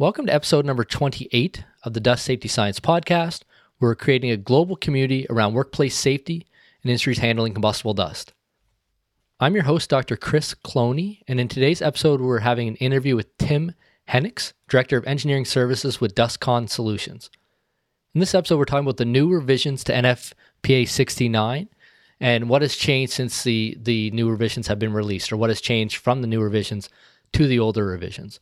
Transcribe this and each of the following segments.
Welcome to episode number 28 of the Dust Safety Science Podcast. We're creating a global community around workplace safety and industries handling combustible dust. I'm your host, Dr. Chris Cloney, and in today's episode, we're having an interview with Tim Hennicks, Director of Engineering Services with DustCon Solutions. In this episode, we're talking about the new revisions to NFPA 69 and what has changed since the, the new revisions have been released, or what has changed from the new revisions to the older revisions.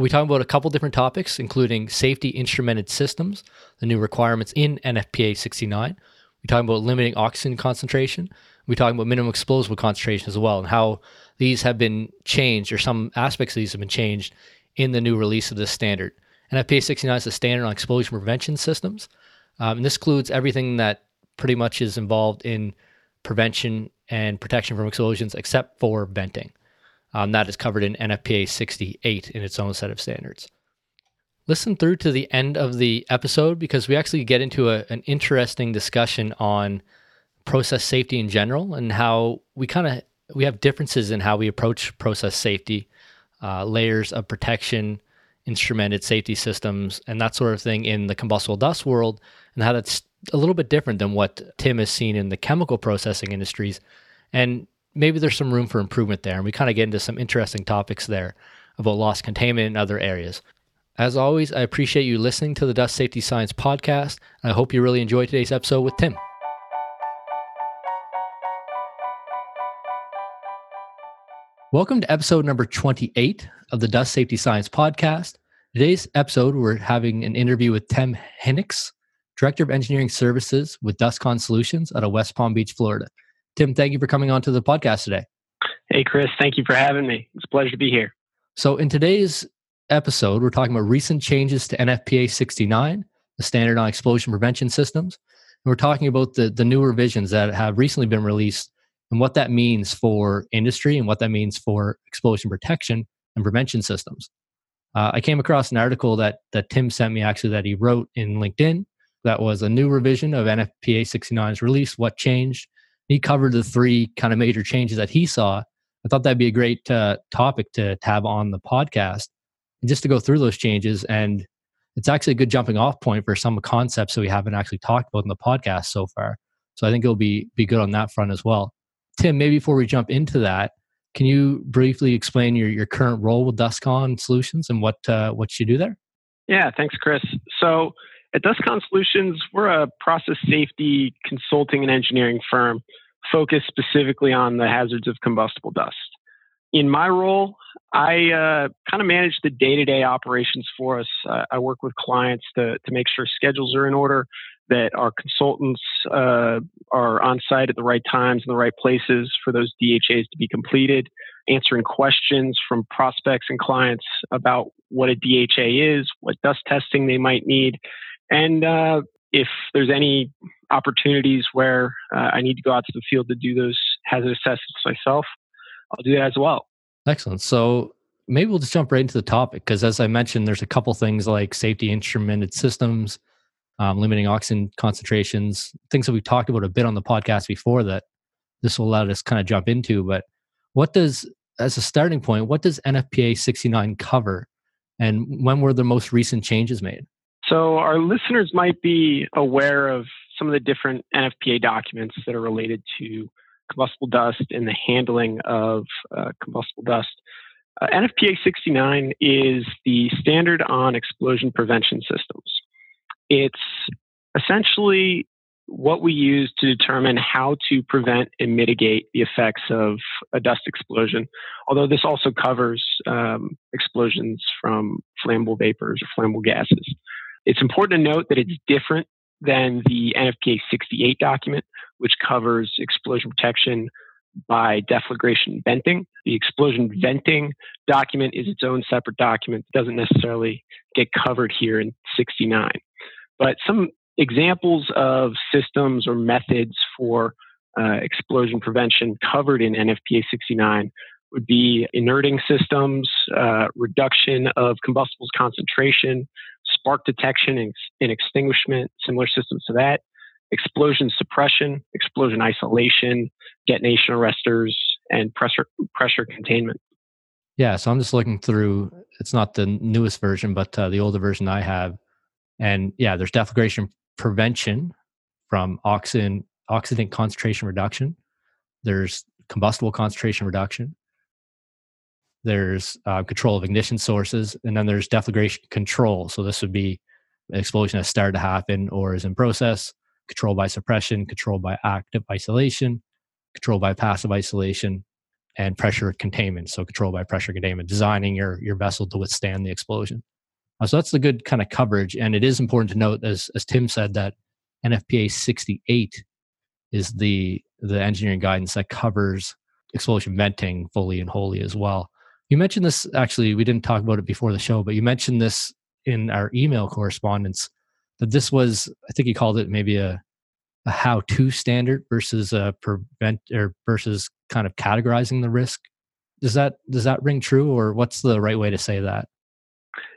We'll be talking about a couple different topics, including safety instrumented systems, the new requirements in NFPA 69. We're talking about limiting oxygen concentration. We're talking about minimum explosive concentration as well, and how these have been changed, or some aspects of these have been changed in the new release of this standard. NFPA 69 is the standard on explosion prevention systems. Um, and this includes everything that pretty much is involved in prevention and protection from explosions, except for venting. Um, that is covered in NFPA 68 in its own set of standards. Listen through to the end of the episode because we actually get into a, an interesting discussion on process safety in general and how we kind of we have differences in how we approach process safety, uh, layers of protection, instrumented safety systems, and that sort of thing in the combustible dust world, and how that's a little bit different than what Tim has seen in the chemical processing industries. And maybe there's some room for improvement there. And we kind of get into some interesting topics there about loss containment in other areas. As always, I appreciate you listening to the Dust Safety Science podcast. And I hope you really enjoyed today's episode with Tim. Welcome to episode number 28 of the Dust Safety Science podcast. Today's episode, we're having an interview with Tim Hennicks, Director of Engineering Services with DustCon Solutions out of West Palm Beach, Florida. Tim, thank you for coming on to the podcast today. Hey, Chris, thank you for having me. It's a pleasure to be here. So, in today's episode, we're talking about recent changes to NFPA 69, the standard on explosion prevention systems. And we're talking about the, the new revisions that have recently been released and what that means for industry and what that means for explosion protection and prevention systems. Uh, I came across an article that, that Tim sent me actually that he wrote in LinkedIn. That was a new revision of NFPA 69's release, what changed, he covered the three kind of major changes that he saw. I thought that'd be a great uh, topic to, have on the podcast, and just to go through those changes. And it's actually a good jumping off point for some concepts that we haven't actually talked about in the podcast so far. So I think it'll be be good on that front as well. Tim, maybe before we jump into that, can you briefly explain your, your current role with DustCon Solutions and what uh, what you do there? Yeah, thanks, Chris. So at DustCon Solutions, we're a process safety consulting and engineering firm focused specifically on the hazards of combustible dust. In my role, I uh, kind of manage the day to day operations for us. Uh, I work with clients to, to make sure schedules are in order, that our consultants uh, are on site at the right times in the right places for those DHAs to be completed, answering questions from prospects and clients about what a DHA is, what dust testing they might need, and uh, if there's any opportunities where uh, I need to go out to the field to do those hazard assessments myself, I'll do that as well. Excellent. So maybe we'll just jump right into the topic because, as I mentioned, there's a couple things like safety instrumented systems, um, limiting oxygen concentrations, things that we've talked about a bit on the podcast before that this will allow us kind of jump into. But what does, as a starting point, what does NFPA 69 cover, and when were the most recent changes made? So, our listeners might be aware of some of the different NFPA documents that are related to combustible dust and the handling of uh, combustible dust. Uh, NFPA 69 is the standard on explosion prevention systems. It's essentially what we use to determine how to prevent and mitigate the effects of a dust explosion. Although this also covers um, explosions from flammable vapors or flammable gases. It's important to note that it's different than the NFPA 68 document, which covers explosion protection by deflagration venting. The explosion venting document is its own separate document, it doesn't necessarily get covered here in 69. But some examples of systems or methods for uh, explosion prevention covered in NFPA 69 would be inerting systems, uh, reduction of combustibles concentration, spark detection and, and extinguishment, similar systems to that, explosion suppression, explosion isolation, detonation arresters, and pressure pressure containment. Yeah, so I'm just looking through. It's not the newest version, but uh, the older version I have, and yeah, there's deflagration prevention from oxidant oxidant concentration reduction. There's combustible concentration reduction. There's uh, control of ignition sources, and then there's deflagration control. So this would be an explosion has started to happen or is in process, controlled by suppression, controlled by active isolation, controlled by passive isolation, and pressure containment. So control by pressure containment, designing your your vessel to withstand the explosion. Uh, so that's the good kind of coverage. And it is important to note, as as Tim said, that NFPA 68 is the the engineering guidance that covers explosion venting fully and wholly as well. You mentioned this actually, we didn't talk about it before the show, but you mentioned this in our email correspondence that this was, I think you called it maybe a a how-to standard versus a prevent or versus kind of categorizing the risk. Does that does that ring true, or what's the right way to say that?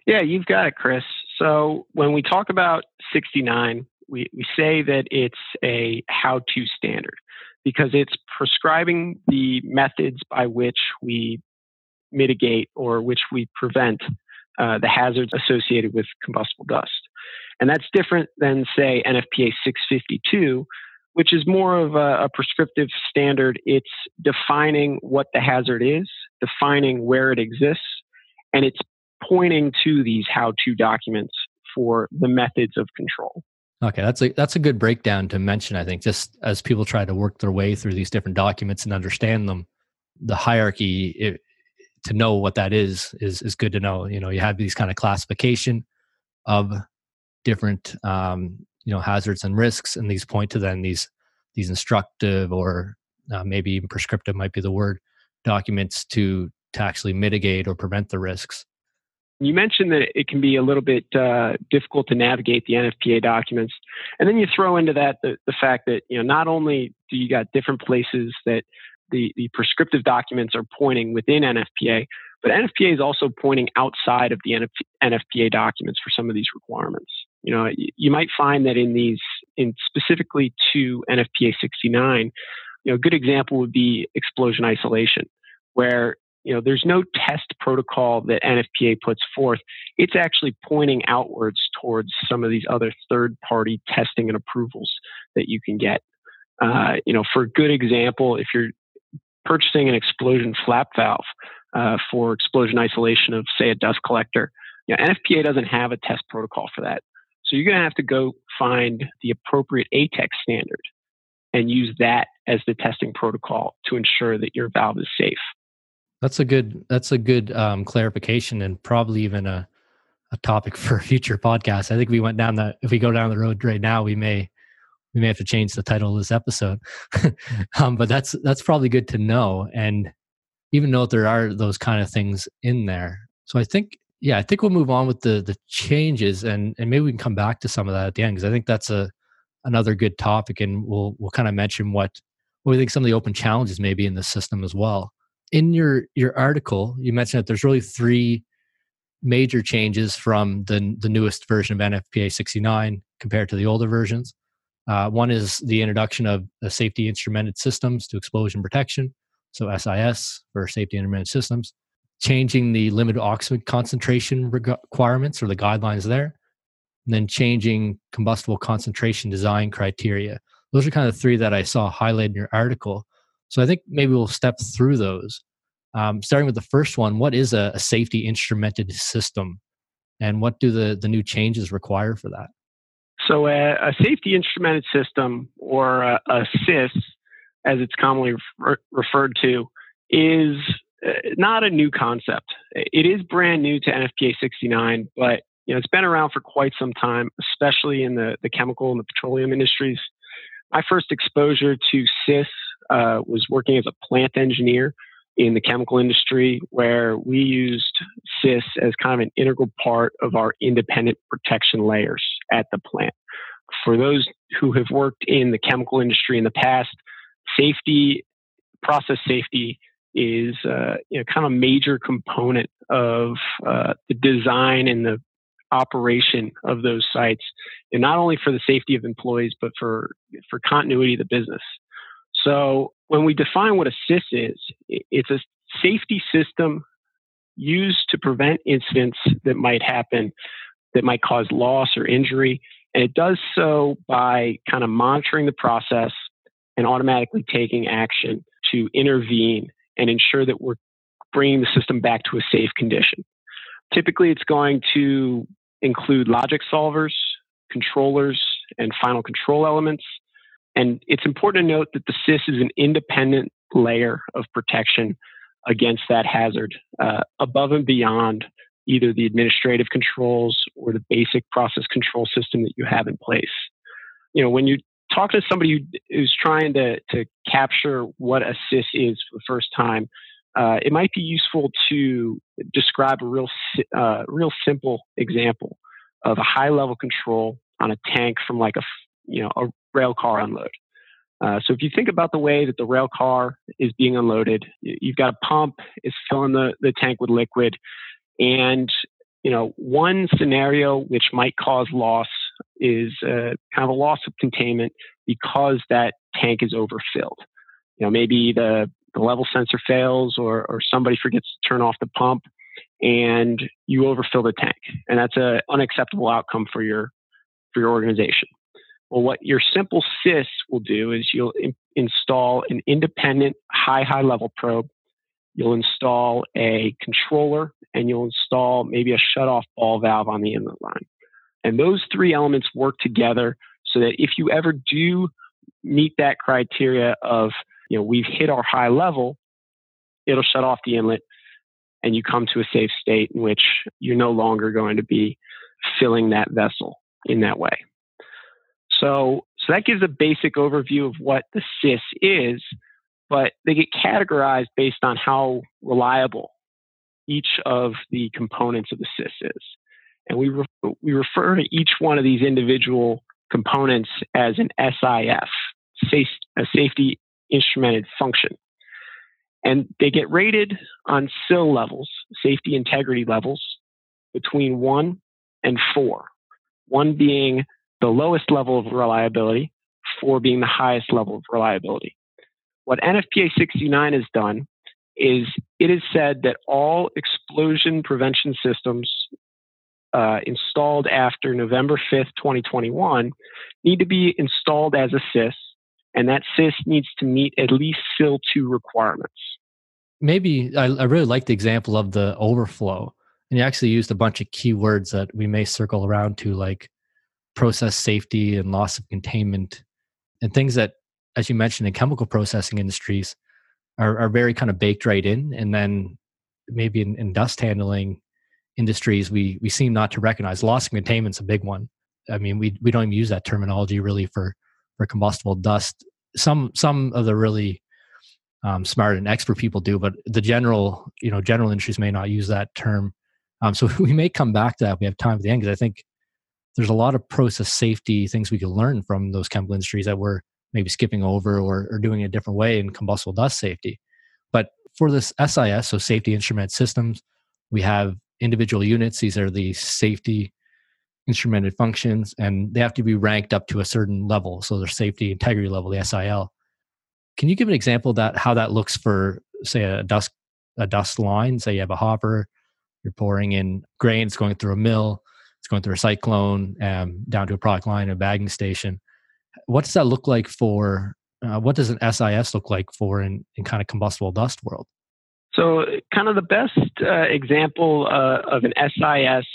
Yeah, you've got it, Chris. So when we talk about 69, we, we say that it's a how-to standard because it's prescribing the methods by which we mitigate or which we prevent uh, the hazards associated with combustible dust. And that's different than, say, NFPA 652, which is more of a, a, prescriptive standard. It's defining what the hazard is, defining where it exists, and it's pointing to these how to documents for the methods of control. Okay, that's a that's a good breakdown to mention. I think just as people try to work their way through these different documents and understand them, the hierarchy to know what that is is is good to know. You know, you have these kind of classification of different um, you know hazards and risks, and these point to then these these instructive or uh, maybe even prescriptive might be the word documents to to actually mitigate or prevent the risks. You mentioned that it can be a little bit uh, difficult to navigate the NFPA documents, and then you throw into that the, the fact that you know not only do you got different places that the, the prescriptive documents are pointing within NFPA, but NFPA is also pointing outside of the NFPA documents for some of these requirements. You know, you might find that in these, in specifically to NFPA 69, you know, a good example would be explosion isolation, where you know there's no test protocol that NFPA puts forth. It's actually pointing outwards towards some of these other third-party testing and approvals that you can get. Uh, you know, for a good example, if you're purchasing an explosion flap valve uh, for explosion isolation of, say, a dust collector, you know, NFPA doesn't have a test protocol for that. So you're going to have to go find the appropriate ATEX standard and use that as the testing protocol to ensure that your valve is safe. That's a good. That's a good um, clarification, and probably even a a topic for a future podcast. I think we went down that. If we go down the road right now, we may we may have to change the title of this episode. um, but that's that's probably good to know, and even though there are those kind of things in there. So I think, yeah, I think we'll move on with the the changes, and and maybe we can come back to some of that at the end because I think that's a another good topic, and we'll we'll kind of mention what what we think some of the open challenges may be in the system as well. In your your article, you mentioned that there's really three major changes from the the newest version of NFPA 69 compared to the older versions. Uh, one is the introduction of safety instrumented systems to explosion protection, so SIS for safety instrumented systems, changing the limited oxygen concentration requirements or the guidelines there, and then changing combustible concentration design criteria. Those are kind of three that I saw highlighted in your article. So I think maybe we'll step through those. Um, starting with the first one, what is a, a safety instrumented system, and what do the the new changes require for that? So, a, a safety instrumented system, or a, a SIS, as it's commonly re- referred to, is uh, not a new concept. It is brand new to NFPA 69, but you know it's been around for quite some time, especially in the, the chemical and the petroleum industries. My first exposure to SIS uh, was working as a plant engineer in the chemical industry, where we used SIS as kind of an integral part of our independent protection layers at the plant. For those who have worked in the chemical industry in the past, safety, process safety is uh, you know, kind of a major component of uh, the design and the operation of those sites, and not only for the safety of employees, but for for continuity of the business. So when we define what a SIS is, it's a safety system used to prevent incidents that might happen that might cause loss or injury. And it does so by kind of monitoring the process and automatically taking action to intervene and ensure that we're bringing the system back to a safe condition. Typically, it's going to include logic solvers, controllers, and final control elements. And it's important to note that the SIS is an independent layer of protection against that hazard uh, above and beyond either the administrative controls or the basic process control system that you have in place. You know, when you talk to somebody who's trying to, to capture what a SIS is for the first time, uh, it might be useful to describe a real, uh, real simple example of a high level control on a tank from like a, you know, a rail car unload. Uh, so if you think about the way that the rail car is being unloaded, you've got a pump, is filling the, the tank with liquid. And, you know, one scenario which might cause loss is uh, kind of a loss of containment because that tank is overfilled. You know, maybe the, the level sensor fails or, or somebody forgets to turn off the pump and you overfill the tank. And that's an unacceptable outcome for your, for your organization. Well, what your simple SIS will do is you'll in, install an independent high, high level probe. You'll install a controller and you'll install maybe a shut off ball valve on the inlet line. And those three elements work together so that if you ever do meet that criteria of, you know, we've hit our high level, it'll shut off the inlet and you come to a safe state in which you're no longer going to be filling that vessel in that way. So, so that gives a basic overview of what the SIS is, but they get categorized based on how reliable each of the components of the SIS is. And we, re- we refer to each one of these individual components as an SIF, safe, a safety instrumented function. And they get rated on SIL levels, safety integrity levels, between one and four. One being the lowest level of reliability, four being the highest level of reliability. What NFPA 69 has done is it is said that all explosion prevention systems uh, installed after November 5th, 2021, need to be installed as a SIS, and that SIS needs to meet at least SIL 2 requirements. Maybe I, I really like the example of the overflow. And you actually used a bunch of keywords that we may circle around to, like process safety and loss of containment and things that as you mentioned in chemical processing industries are, are very kind of baked right in and then maybe in, in dust handling industries we we seem not to recognize loss containment's a big one. I mean we we don't even use that terminology really for for combustible dust. Some some of the really um, smart and expert people do but the general you know general industries may not use that term. Um, so we may come back to that we have time at the end because i think there's a lot of process safety things we can learn from those chemical industries that we're maybe skipping over or, or doing a different way in combustible dust safety. But for this SIS, so safety instrument systems, we have individual units. These are the safety instrumented functions, and they have to be ranked up to a certain level. So their safety integrity level, the SIL. Can you give an example of that how that looks for, say, a dust a dust line? Say you have a hopper, you're pouring in grain, it's going through a mill it's going through a cyclone um, down to a product line, a bagging station. What does that look like for? Uh, what does an SIS look like for in, in kind of combustible dust world? So, kind of the best uh, example uh, of an SIS,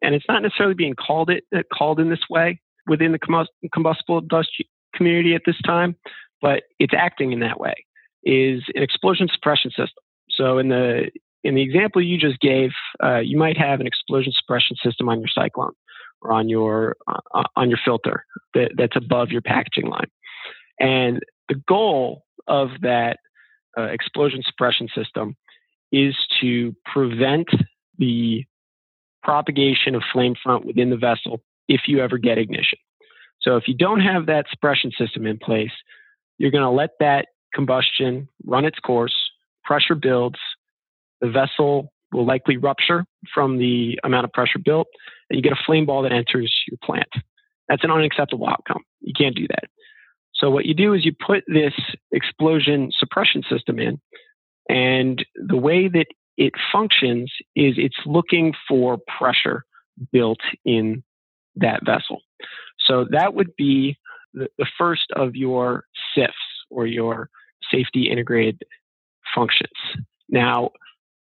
and it's not necessarily being called it uh, called in this way within the combustible dust community at this time, but it's acting in that way. Is an explosion suppression system. So, in the in the example you just gave, uh, you might have an explosion suppression system on your cyclone or on your uh, on your filter that, that's above your packaging line. And the goal of that uh, explosion suppression system is to prevent the propagation of flame front within the vessel if you ever get ignition. So if you don't have that suppression system in place, you're going to let that combustion run its course, pressure builds, the vessel will likely rupture from the amount of pressure built, and you get a flame ball that enters your plant. That's an unacceptable outcome. You can't do that. So what you do is you put this explosion suppression system in, and the way that it functions is it's looking for pressure built in that vessel. So that would be the, first of your SIFs or your safety integrated functions. Now,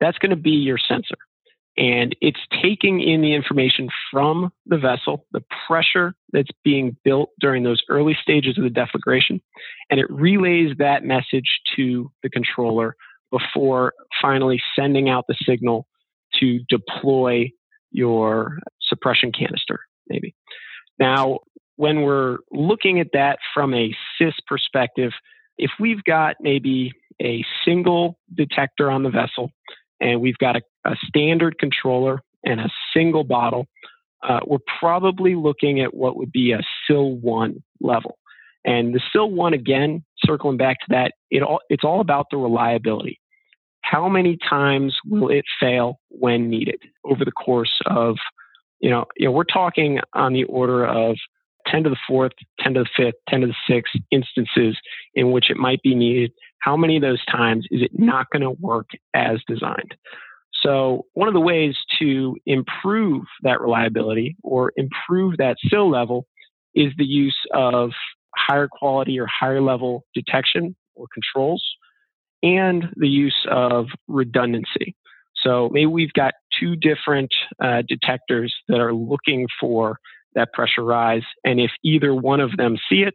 that's going to be your sensor. And it's taking in the information from the vessel, the pressure that's being built during those early stages of the deflagration, and it relays that message to the controller before finally sending out the signal to deploy your suppression canister, maybe. Now, when we're looking at that from a SIS perspective, if we've got maybe a single detector on the vessel and we've got a, a standard controller and a single bottle, uh, we're probably looking at what would be a SIL 1 level. And the SIL 1, again, circling back to that, it all, it's all about the reliability. How many times will it fail when needed over the course of, you know, you know, we're talking on the order of 10 to the fourth, 10 to the fifth, 10 to the sixth instances in which it might be needed. How many of those times is it not going to work as designed? So, one of the ways to improve that reliability or improve that SIL level is the use of higher quality or higher level detection or controls and the use of redundancy. So, maybe we've got two different uh, detectors that are looking for that pressure rise. And if either one of them see it,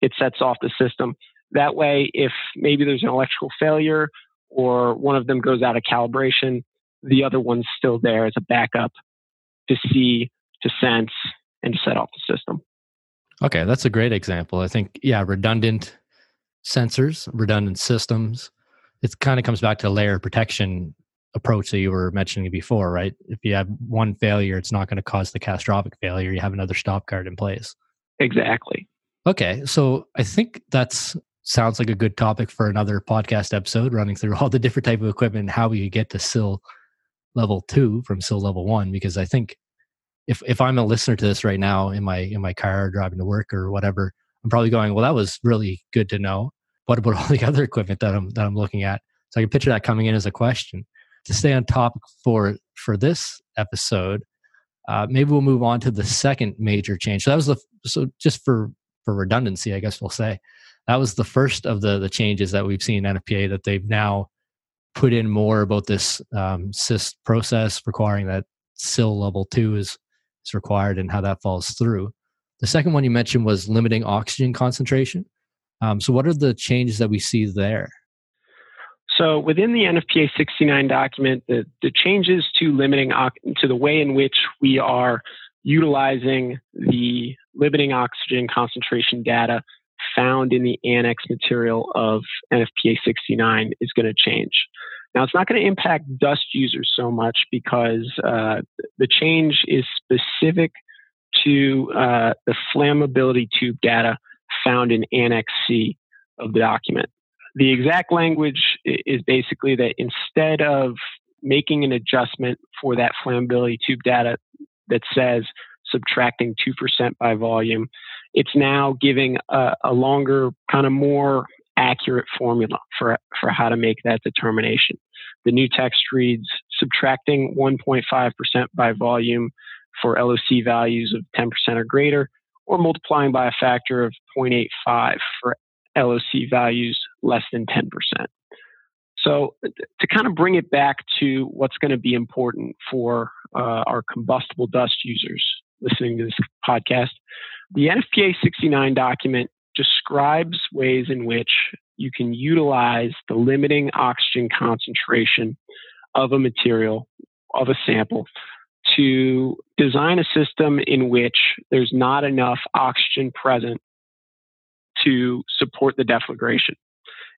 it sets off the system. That way, if maybe there's an electrical failure or one of them goes out of calibration, the other one's still there as a backup to see, to sense, and to set off the system. Okay, that's a great example. I think, yeah, redundant sensors, redundant systems. It kind of comes back to layer protection approach that you were mentioning before, right? If you have one failure, it's not going to cause the catastrophic failure. You have another stop guard in place. Exactly. Okay, so I think that's sounds like a good topic for another podcast episode, running through all the different type of equipment and how we get to SIL level two from SIL level one. Because I think if if I'm a listener to this right now in my in my car driving to work or whatever, I'm probably going, well, that was really good to know. What about all the other equipment that I'm that I'm looking at? So I can picture that coming in as a question to stay on topic for for this episode, uh, maybe we'll move on to the second major change. So that was the so just for for redundancy, I guess we'll say that was the first of the the changes that we've seen in NFPA that they've now put in more about this um, SIS process requiring that SIL level two is is required and how that falls through. The second one you mentioned was limiting oxygen concentration. Um, so, what are the changes that we see there? So within the NFPA 69 document, the, the changes to limiting to the way in which we are utilizing the limiting oxygen concentration data found in the annex material of NFPA 69 is going to change. Now, it's not going to impact dust users so much because uh, the change is specific to uh, the flammability tube data found in Annex C of the document the exact language is basically that instead of making an adjustment for that flammability tube data that says subtracting 2% by volume, it's now giving a, a longer, kind of more accurate formula for, for how to make that determination. The new text reads subtracting 1.5% by volume for LOC values of 10% or greater, or multiplying by a factor of 0.85 for LOC values less than 10%. So, to kind of bring it back to what's going to be important for uh, our combustible dust users listening to this podcast, the NFPA 69 document describes ways in which you can utilize the limiting oxygen concentration of a material, of a sample, to design a system in which there's not enough oxygen present to support the deflagration.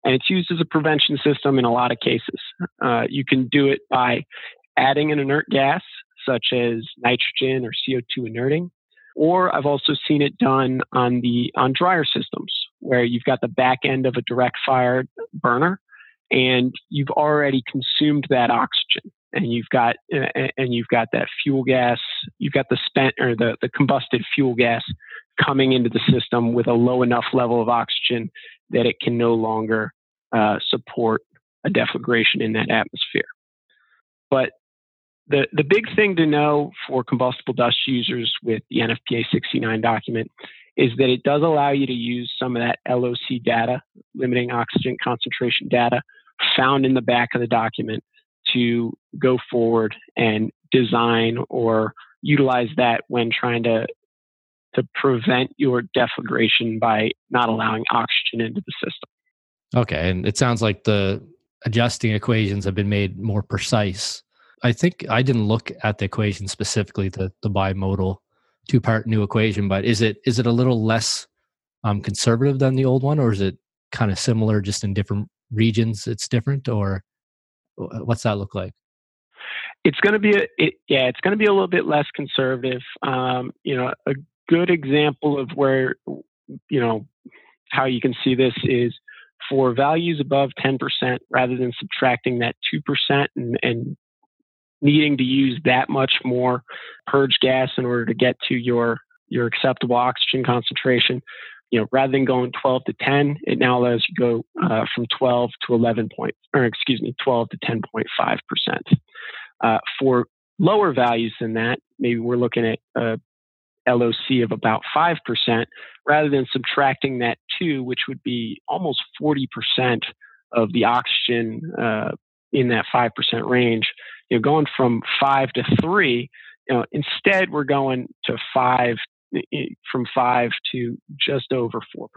And it's used as a prevention system in a lot of cases. Uh, you can do it by adding an inert gas, such as nitrogen or CO2 inerting. Or I've also seen it done on the on dryer systems, where you've got the back end of a direct fire burner, and you've already consumed that oxygen, and you've got and you've got that fuel gas, you've got the spent or the the combusted fuel gas coming into the system with a low enough level of oxygen that it can no longer uh, support a deflagration in that atmosphere. But the, the big thing to know for combustible dust users with the NFPA 69 document is that it does allow you to use some of that LOC data, limiting oxygen concentration data, found in the back of the document to go forward and design or utilize that when trying to to prevent your deflagration by not allowing oxygen into the system. Okay, and it sounds like the adjusting equations have been made more precise. I think I didn't look at the equation specifically, the the bimodal two part new equation, but is it is it a little less um, conservative than the old one, or is it kind of similar, just in different regions? It's different, or what's that look like? It's going to be a it, yeah, it's going to be a little bit less conservative. Um, you know, a good example of where you know how you can see this is for values above 10% rather than subtracting that 2% and, and needing to use that much more purge gas in order to get to your your acceptable oxygen concentration. You know, rather than going 12 to 10, it now allows you to go uh, from 12 to 11 point, or excuse me, 12 to 10.5 percent. Uh, for lower values than that, maybe we're looking at a LOC of about 5%, rather than subtracting that 2, which would be almost 40% of the oxygen uh, in that 5% range you know, going from five to three, you know, instead we're going to five, from five to just over 4%.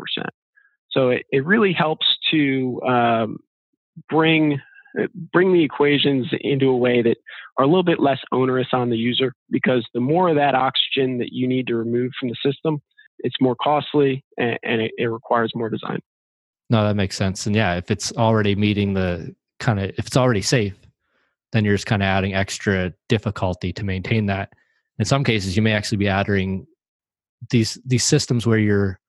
So it, it really helps to um, bring bring the equations into a way that are a little bit less onerous on the user because the more of that oxygen that you need to remove from the system, it's more costly and, and it, it requires more design. No, that makes sense. And yeah, if it's already meeting the kind of if it's already safe, then you're just kind of adding extra difficulty to maintain that. In some cases, you may actually be adding these these systems where you're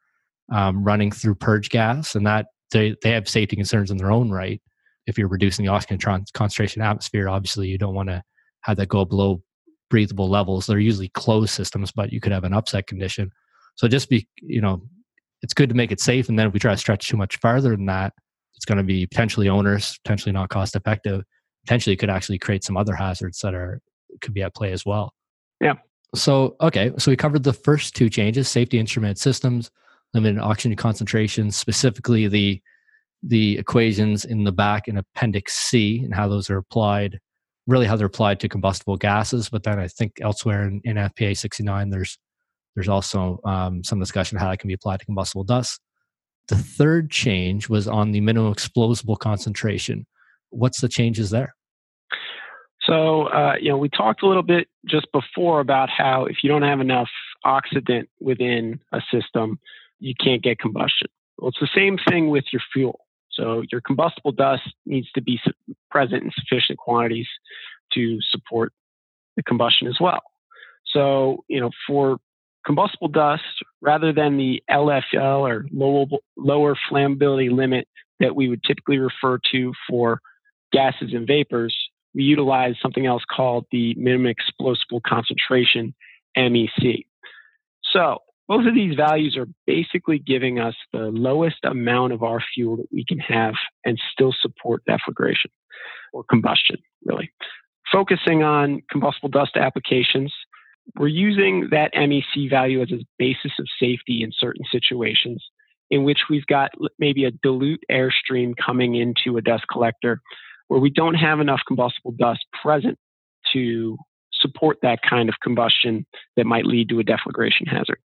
um, running through purge gas, and that they they have safety concerns in their own right. If you're reducing the oxygen concentration atmosphere, obviously you don't want to have that go below breathable levels. They're usually closed systems, but you could have an upset condition. So just be you know, it's good to make it safe, and then if we try to stretch too much farther than that, it's going to be potentially onerous, potentially not cost effective potentially could actually create some other hazards that are could be at play as well. Yeah. So okay, so we covered the first two changes: safety instrument systems, limited oxygen concentration, specifically the the equations in the back in Appendix C and how those are applied, really how they're applied to combustible gases. But then I think elsewhere in, NFPA 69, there's there's also um, some discussion of how that can be applied to combustible dust. The third change was on the minimum explosible concentration. What's the changes there? So, uh, you know, we talked a little bit just before about how if you don't have enough oxidant within a system, you can't get combustion. Well, it's the same thing with your fuel. So, your combustible dust needs to be present in sufficient quantities to support the combustion as well. So, you know, for combustible dust, rather than the LFL or low, lower flammability limit that we would typically refer to for gases and vapors, we utilize something else called the minimum explosible concentration, MEC. So both of these values are basically giving us the lowest amount of our fuel that we can have and still support deflagration or combustion, really. Focusing on combustible dust applications, we're using that MEC value as a basis of safety in certain situations in which we've got maybe a dilute airstream coming into a dust collector where we don't have enough combustible dust present to support that kind of combustion that might lead to a deflagration hazard.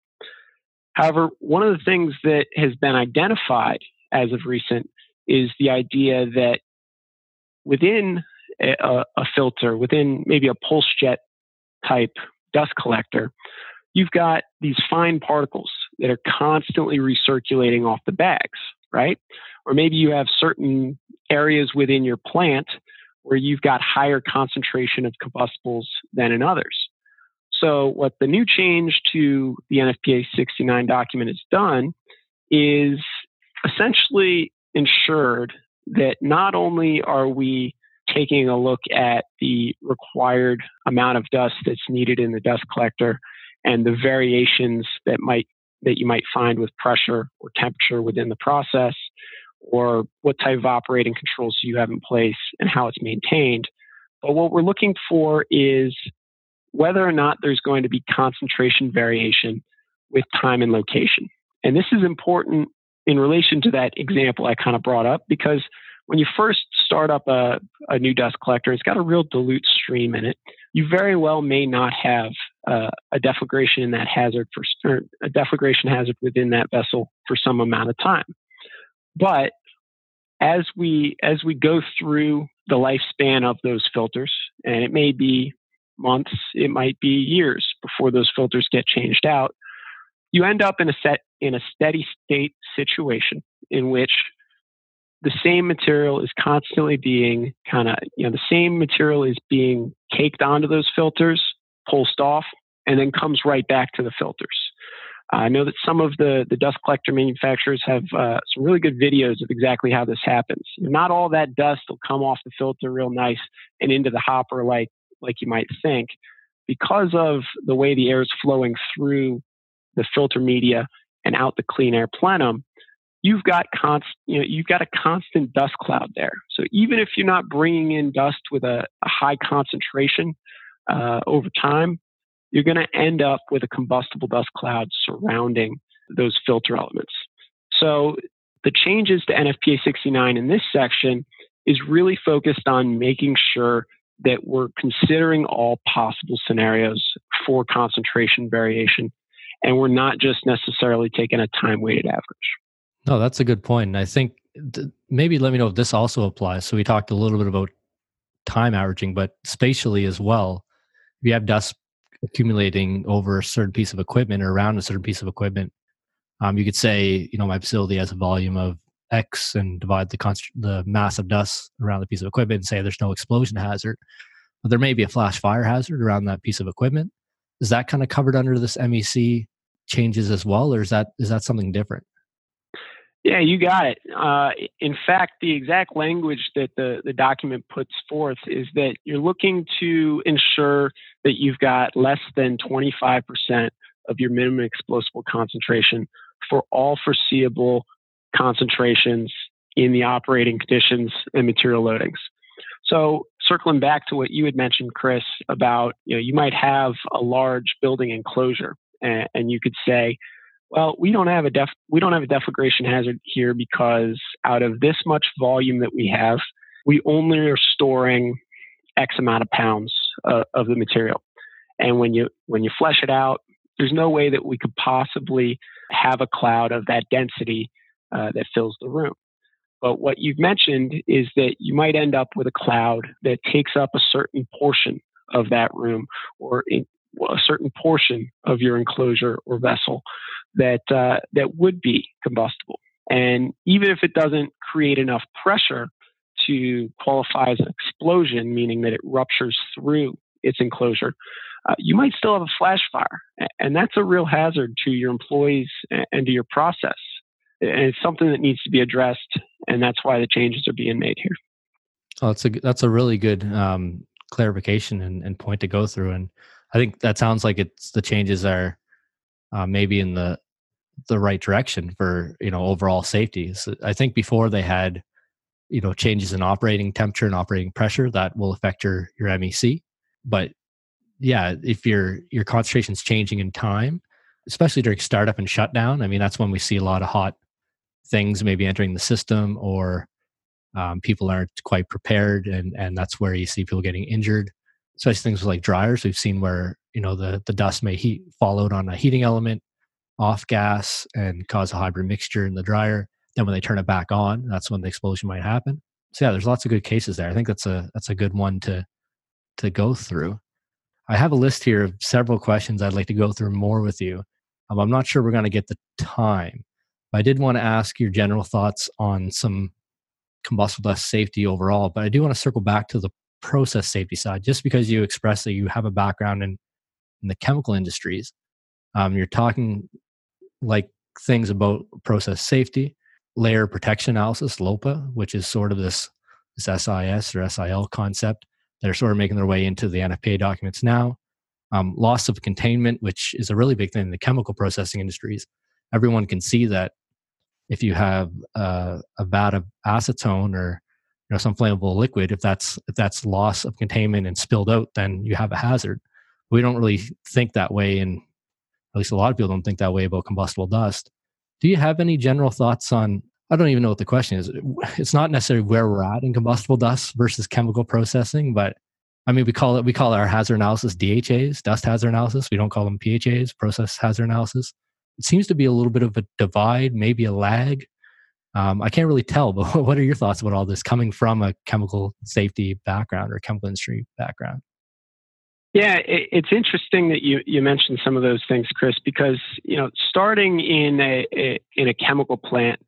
However, one of the things that has been identified as of recent is the idea that within a, a filter, within maybe a pulse jet type dust collector, you've got these fine particles that are constantly recirculating off the bags, right? Or maybe you have certain areas within your plant where you've got higher concentration of combustibles than in others. So, what the new change to the NFPA 69 document has done is essentially ensured that not only are we taking a look at the required amount of dust that's needed in the dust collector and the variations that might that you might find with pressure or temperature within the process or what type of operating controls you have in place and how it's maintained. But what we're looking for is whether or not there's going to be concentration variation with time and location. And this is important in relation to that example I kind of brought up because when you first start up a, a new dust collector, it's got a real dilute stream in it. You very well may not have uh, a deflagration in that hazard for a deflagration hazard within that vessel for some amount of time. But as we as we go through the lifespan of those filters, and it may be months, it might be years before those filters get changed out, you end up in a set in a steady state situation in which the same material is constantly being kind of you know the same material is being caked onto those filters pulsed off and then comes right back to the filters I know that some of the, the dust collector manufacturers have uh, some really good videos of exactly how this happens. Not all that dust will come off the filter real nice and into the hopper like like you might think, because of the way the air is flowing through the filter media and out the clean air plenum. You've got you know, you've got a constant dust cloud there. So even if you're not bringing in dust with a, a high concentration uh, over time, you're going to end up with a combustible dust cloud surrounding those filter elements. So the changes to NFPA 69 in this section is really focused on making sure that we're considering all possible scenarios for concentration variation and we're not just necessarily taking a time weighted average. No, that's a good point. And I think th- maybe let me know if this also applies. So we talked a little bit about time averaging, but spatially as well. If you have dust accumulating over a certain piece of equipment or around a certain piece of equipment, um, you could say, you know, my facility has a volume of X and divide the const- the mass of dust around the piece of equipment and say there's no explosion hazard, but there may be a flash fire hazard around that piece of equipment. Is that kind of covered under this MEC changes as well, or is that is that something different? Yeah, you got it. Uh, in fact, the exact language that the, the document puts forth is that you're looking to ensure that you've got less than 25% of your minimum explosible concentration for all foreseeable concentrations in the operating conditions and material loadings. So, circling back to what you had mentioned, Chris, about you know you might have a large building enclosure, and, and you could say, well, we don't have a def we don't have a deflagration hazard here because out of this much volume that we have, we only are storing X amount of pounds uh, of the material. And when you when you flesh it out, there's no way that we could possibly have a cloud of that density uh, that fills the room. But what you've mentioned is that you might end up with a cloud that takes up a certain portion of that room or in, a certain portion of your enclosure or vessel that uh, that would be combustible. And even if it doesn't create enough pressure to qualify as an explosion, meaning that it ruptures through its enclosure, uh, you might still have a flash fire. And that's a real hazard to your employees and to your process. And it's something that needs to be addressed. And that's why the changes are being made here. Oh, that's a, that's a really good um, clarification and, and point to go through. And I think that sounds like it's the changes are uh, maybe in the the right direction for you know overall safety. So I think before they had you know changes in operating temperature and operating pressure that will affect your your MEC, but yeah, if your your concentration is changing in time, especially during startup and shutdown, I mean that's when we see a lot of hot things maybe entering the system or um, people aren't quite prepared and and that's where you see people getting injured. Especially things like dryers. We've seen where you know the the dust may heat fall out on a heating element off gas and cause a hybrid mixture in the dryer. Then when they turn it back on that's when the explosion might happen. So yeah there's lots of good cases there. I think that's a that's a good one to to go through. I have a list here of several questions i'd like to go through more with you. Um, i'm not sure we're going to get the time but i did want to ask your general thoughts on some combustible dust safety overall but i do want to circle back to the process safety side. Just because you express that you have a background in, in the chemical industries um, you're talking like things about process safety layer protection analysis lopa which is sort of this this sis or sil concept that are sort of making their way into the nfpa documents now. Um, loss of containment which is a really big thing in the chemical processing industries. Everyone can see that if you have uh, a vat of acetone or you know some flammable liquid if that's if that's loss of containment and spilled out then you have a hazard. We don't really think that way and at least a lot of people don't think that way about combustible dust. Do you have any general thoughts on i don't even know what the question is it's not necessarily where we're at in combustible dust versus chemical processing but i mean we call it we call our hazard analysis dhas dust hazard analysis. We don't call them phas process hazard analysis seems to be a little bit of a divide maybe a lag um, I can't really tell, but what are your thoughts about all this coming from a chemical safety background or chemical industry background? Yeah, it's interesting that you, you mentioned some of those things, Chris, because you know, starting in a, a in a chemical plant,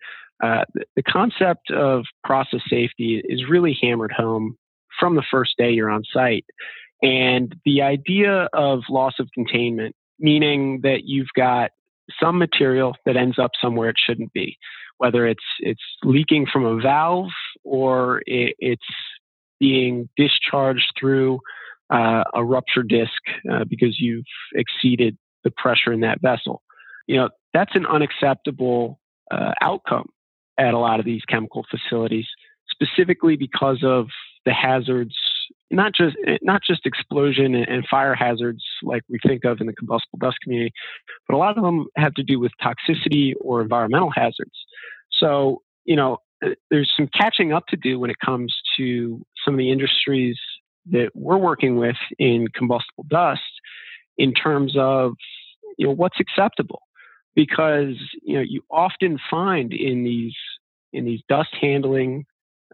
uh, the, the concept of process safety is really hammered home from the first day you're on site, and the idea of loss of containment, meaning that you've got some material that ends up somewhere it shouldn't be whether it's it's leaking from a valve or it, it's being discharged through uh, a ruptured disc uh, because you've exceeded the pressure in that vessel. You know that's an unacceptable uh, outcome at a lot of these chemical facilities, specifically because of the hazards not just not just explosion and fire hazards like we think of in the combustible dust community, but a lot of them have to do with toxicity or environmental hazards. So you know, uh, there's some catching up to do when it comes to some of the industries that we're working with in combustible dust in terms of you know what's acceptable because you know you often find in these in these dust handling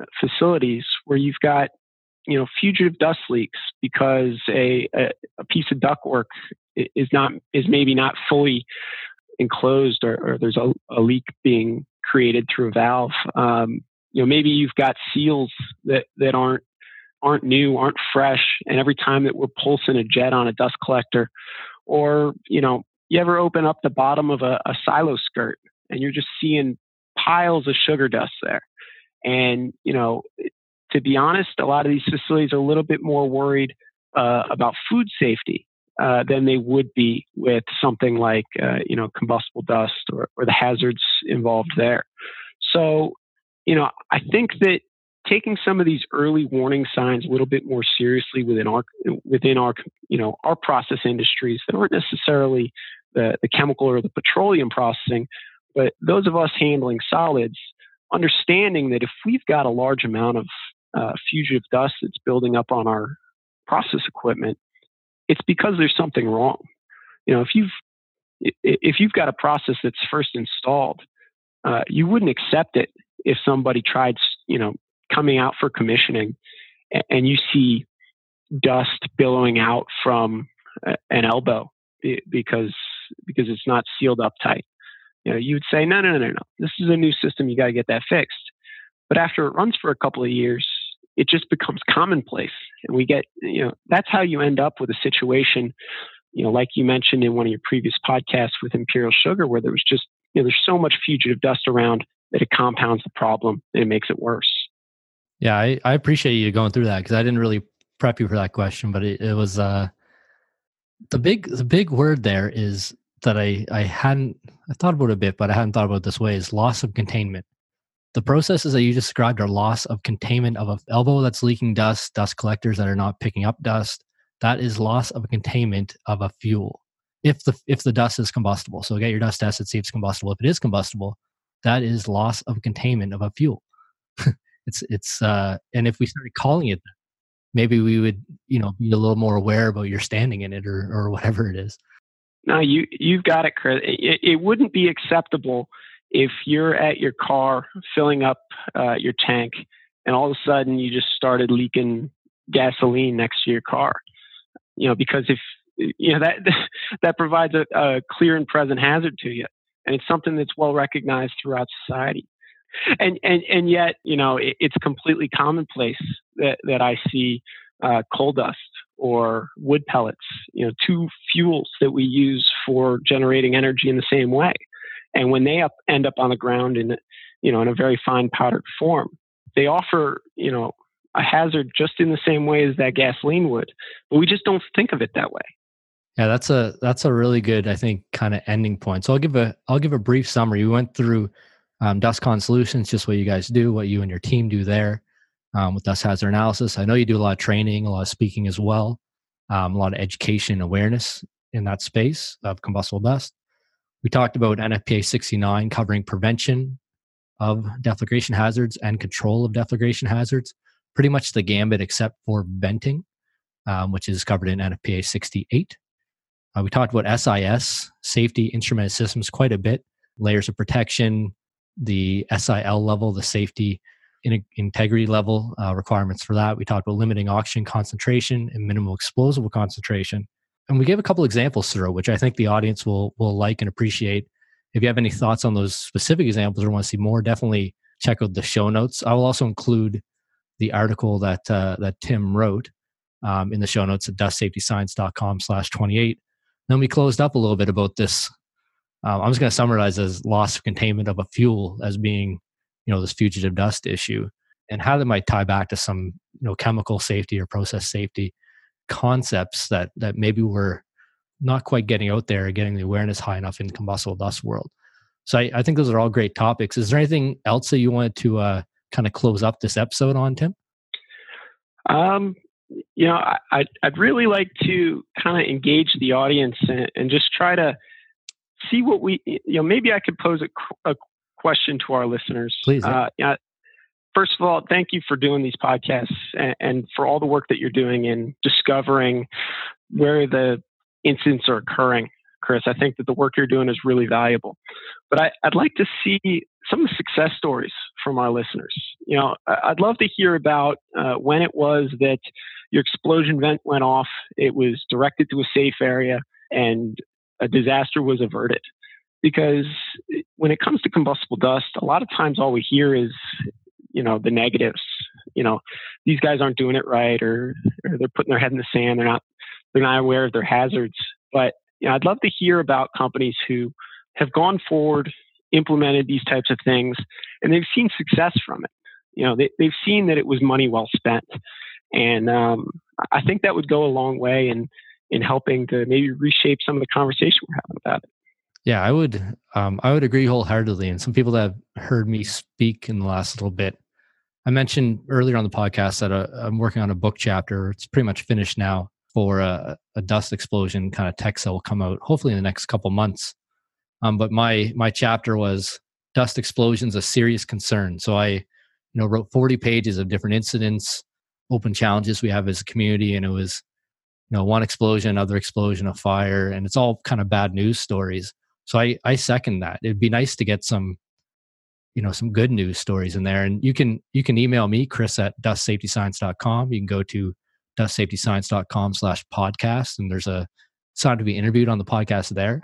uh, facilities where you've got you know fugitive dust leaks because a, a, a piece of ductwork is not is maybe not fully enclosed or, or there's a, a, leak being created through a valve. Um, you know maybe you've got seals that that aren't aren't new, aren't fresh, and every time that we're pulsing a jet on a dust collector, or you know you ever open up the bottom of a, a silo skirt and you're just seeing piles of sugar dust there. And you know to be honest, a lot of these facilities are a little bit more worried uh, about food safety uh, than they would be with something like uh, you know combustible dust or, or the hazards involved there. So, you know, I think that taking some of these early warning signs a little bit more seriously within our within our you know our process industries that aren't necessarily the, the chemical or the petroleum processing, but those of us handling solids, understanding that if we've got a large amount of uh, fugitive dust that's building up on our process equipment, it's because there's something wrong. You know, if you've if you've got a process that's first installed, uh, you wouldn't accept it if somebody tried, you know, coming out for commissioning, and you see dust billowing out from an elbow because because it's not sealed up tight. You know, you would say, no, no, no, no, no. This is a new system. You got to get that fixed. But after it runs for a couple of years, it just becomes commonplace. And we get, you know, that's how you end up with a situation, you know, like you mentioned in one of your previous podcasts with Imperial Sugar, where there was just, you know, there's so much fugitive dust around that it compounds the problem and it makes it worse. Yeah, I, I appreciate you going through that because I didn't really prep you for that question, but it, it was uh the big the big word there is that I I hadn't I thought about a bit, but I hadn't thought about this way is loss of containment. The processes that you described are loss of containment of an elbow that's leaking dust, dust collectors that are not picking up dust. That is loss of containment of a fuel. If the if the dust is combustible, so get your dust tested, see if it's combustible. If it is combustible, that is loss of containment of a fuel. it's it's uh, and if we started calling it maybe we would you know be a little more aware about your standing in it or or whatever it is. No, you you've got it, Chris. It, it wouldn't be acceptable if you're at your car filling up uh, your tank and all of a sudden you just started leaking gasoline next to your car you know because if you know that that provides a, a clear and present hazard to you and it's something that's well recognized throughout society. And and and yet you know it, it's completely commonplace that that i see uh, coal dust or wood pellets you know two fuels that we use for generating energy in the same way and when they up, end up on the ground in, you know, in a very fine powdered form, they offer, you know, a hazard just in the same way as that gasoline would. But we just don't think of it that way. Yeah, that's a that's a really good, I think, kind of ending point. So I'll give a I'll give a brief summary. We went through um, DustCon Solutions, just what you guys do, what you and your team do there. um, with dust hazard analysis. I know you do a lot of training, a lot of speaking as well, um, a lot of education awareness in that space of combustible dust. We talked about NFPA 69 covering prevention of deflagration hazards and control of deflagration hazards, pretty much the gambit except for venting, um, which is covered in NFPA 68. Uh, we talked about SIS, safety instrumented systems, quite a bit, layers of protection, the SIL level, the safety in integrity level uh, requirements for that. We talked about limiting oxygen concentration and minimal explosive concentration. And we gave a couple examples through, which I think the audience will will like and appreciate. If you have any thoughts on those specific examples or want to see more, definitely check out the show notes. I will also include the article that uh, that Tim wrote um, in the show notes at dustsafetyscience.com slash 28. Then we closed up a little bit about this. Um, I'm just going to summarize as loss of containment of a fuel as being you know this fugitive dust issue and how that might tie back to some you know chemical safety or process safety concepts that that maybe we're not quite getting out there getting the awareness high enough in combustible dust world so I, I think those are all great topics is there anything else that you wanted to uh, kind of close up this episode on tim um, you know I, I'd, I'd really like to kind of engage the audience and, and, just try to see what we you know maybe i could pose a, a question to our listeners. Please. Uh, yeah. First of all, thank you for doing these podcasts and, and for all the work that you're doing in discovering where the incidents are occurring. Chris, I think that the work you're doing is really valuable. But I, would like to see some of the success stories from our listeners. You know, I'd love to hear about uh, when it was that your explosion vent went off, it was directed to a safe area, and a disaster was averted because when it comes to combustible dust, a lot of times all we hear is, you know, the negatives. You know, these guys aren't doing it right, or, or they're putting their head in the sand. They're not they're not aware of their hazards. But you know, I'd love to hear about companies who have gone forward, implemented these types of things, and they've seen success from it. You know, they, they've seen that it was money well spent, and um, I think that would go a long way in in helping to maybe reshape some of the conversation we're having about it. Yeah, I would um, I would agree wholeheartedly. And some people that have heard me speak in the last little bit, I mentioned earlier on the podcast that uh, I'm working on a book chapter. It's pretty much finished now for a, a dust explosion kind of text that will come out hopefully in the next couple months. Um, but my my chapter was dust explosions a serious concern. So I, you know, wrote 40 pages of different incidents, open challenges we have as a community, and it was, you know, one explosion, another explosion, a fire, and it's all kind of bad news stories. So I, I second that. It'd be nice to get some, you know, some good news stories in there. And you can you can email me, Chris at dustsafetyscience.com. You can go to dustsafetyscience.com slash podcast and there's a sign to be interviewed on the podcast there.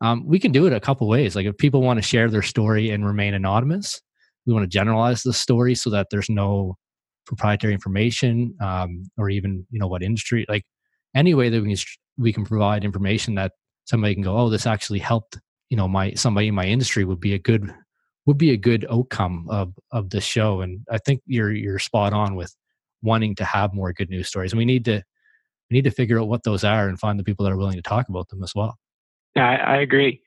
Um, we can do it a couple ways. Like if people want to share their story and remain anonymous, we want to generalize the story so that there's no proprietary information um, or even you know what industry like any way that we can we can provide information that somebody can go, oh, this actually helped, you know, my somebody in my industry would be a good would be a good outcome of of the show. And I think you're you're spot on with wanting to have more good news stories. And we need to we need to figure out what those are and find the people that are willing to talk about them as well. Yeah, I, I agree.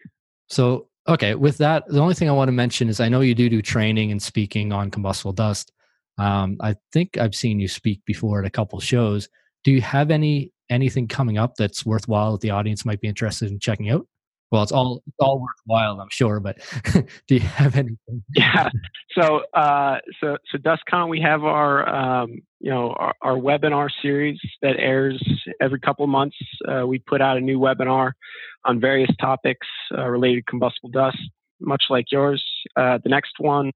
So okay, with that, the only thing I want to mention is I know you do do training and speaking on combustible dust. Um, I think I've seen you speak before at a couple shows. Do you have any anything coming up that's worthwhile that the audience might be interested in checking out? Well, it's all it's all worthwhile, I'm sure. But do you have anything? Yeah. So, uh, so so DustCon, we have our um, you know our, our, webinar series that airs every couple of months. Uh, we put out a new webinar on various topics uh, related to combustible dust, much like yours. Uh, the next one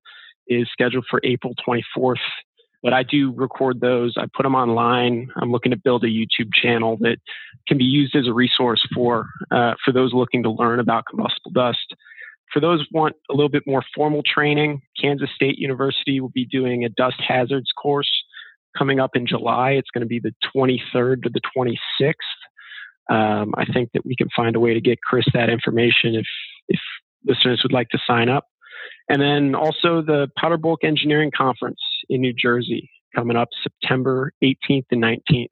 is scheduled for April 24th but I do record those. I put them online. I'm looking to build a YouTube channel that can be used as a resource for uh, for those looking to learn about combustible dust. For those want a little bit more formal training, Kansas State University will be doing a dust hazards course coming up in July. It's going to be the 23rd to the 26th. Um, I think that we can find a way to get Chris that information if if listeners would like to sign up. And then also the Powder Bulk Engineering Conference in New Jersey coming up September 18th and 19th.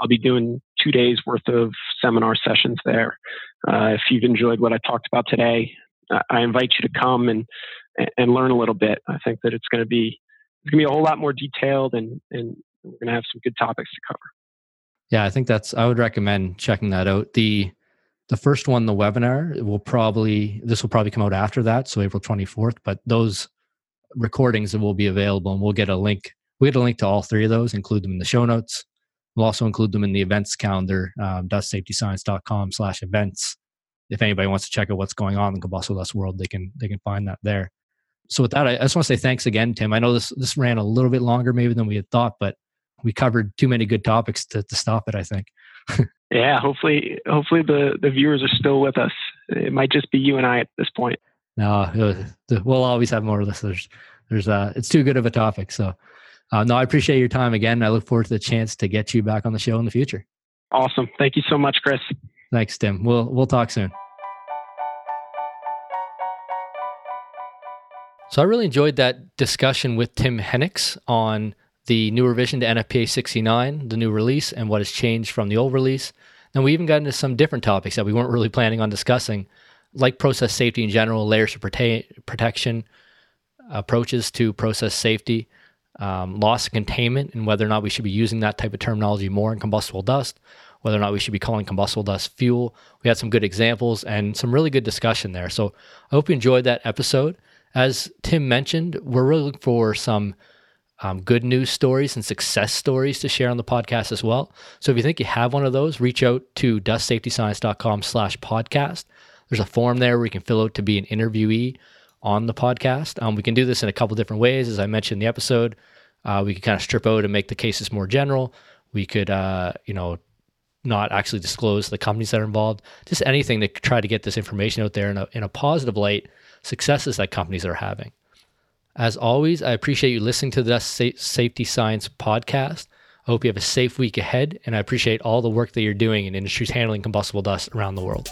I'll be doing two days worth of seminar sessions there. Uh, if you've enjoyed what I talked about today, I invite you to come and and learn a little bit. I think that it's going to be it's going to be a whole lot more detailed and, and we're going to have some good topics to cover. Yeah, I think that's, I would recommend checking that out. The, the first one, the webinar, will probably, this will probably come out after that. So April 24th, but those recordings that will be available and we'll get a link. We'll get a link to all three of those, include them in the show notes. We'll also include them in the events calendar, um, dustsafetyscience.com slash events. If anybody wants to check out what's going on in the combustible dust world, they can, they can find that there. So with that, I, I just want to say thanks again, Tim. I know this, this ran a little bit longer maybe than we had thought, but we covered too many good topics to, to stop it, I think. yeah, hopefully, hopefully the, the viewers are still with us. It might just be you and I at this point. No, we'll always have more listeners. There's, uh, it's too good of a topic. So, uh, no, I appreciate your time again. I look forward to the chance to get you back on the show in the future. Awesome. Thank you so much, Chris. Thanks, Tim. We'll we'll talk soon. So I really enjoyed that discussion with Tim Hennicks on the new revision to NFPA 69, the new release, and what has changed from the old release. And we even got into some different topics that we weren't really planning on discussing, like process safety in general, layers of prote- protection, approaches to process safety, um, loss of containment, and whether or not we should be using that type of terminology more in combustible dust, whether or not we should be calling combustible dust fuel. We had some good examples and some really good discussion there. So I hope you enjoyed that episode. As Tim mentioned, we're really looking for some um, good news stories and success stories to share on the podcast as well. So if you think you have one of those, reach out to dustsafetyscience.com slash podcast. There's a form there where you can fill out to be an interviewee on the podcast. Um, we can do this in a couple different ways. As I mentioned in the episode, uh, we could kind of strip out and make the cases more general. We could, uh, you know, not actually disclose the companies that are involved. Just anything to try to get this information out there in a, in a positive light, successes that companies are having. As always, I appreciate you listening to the Safety Science podcast. I hope you have a safe week ahead, and I appreciate all the work that you're doing in industries handling combustible dust around the world.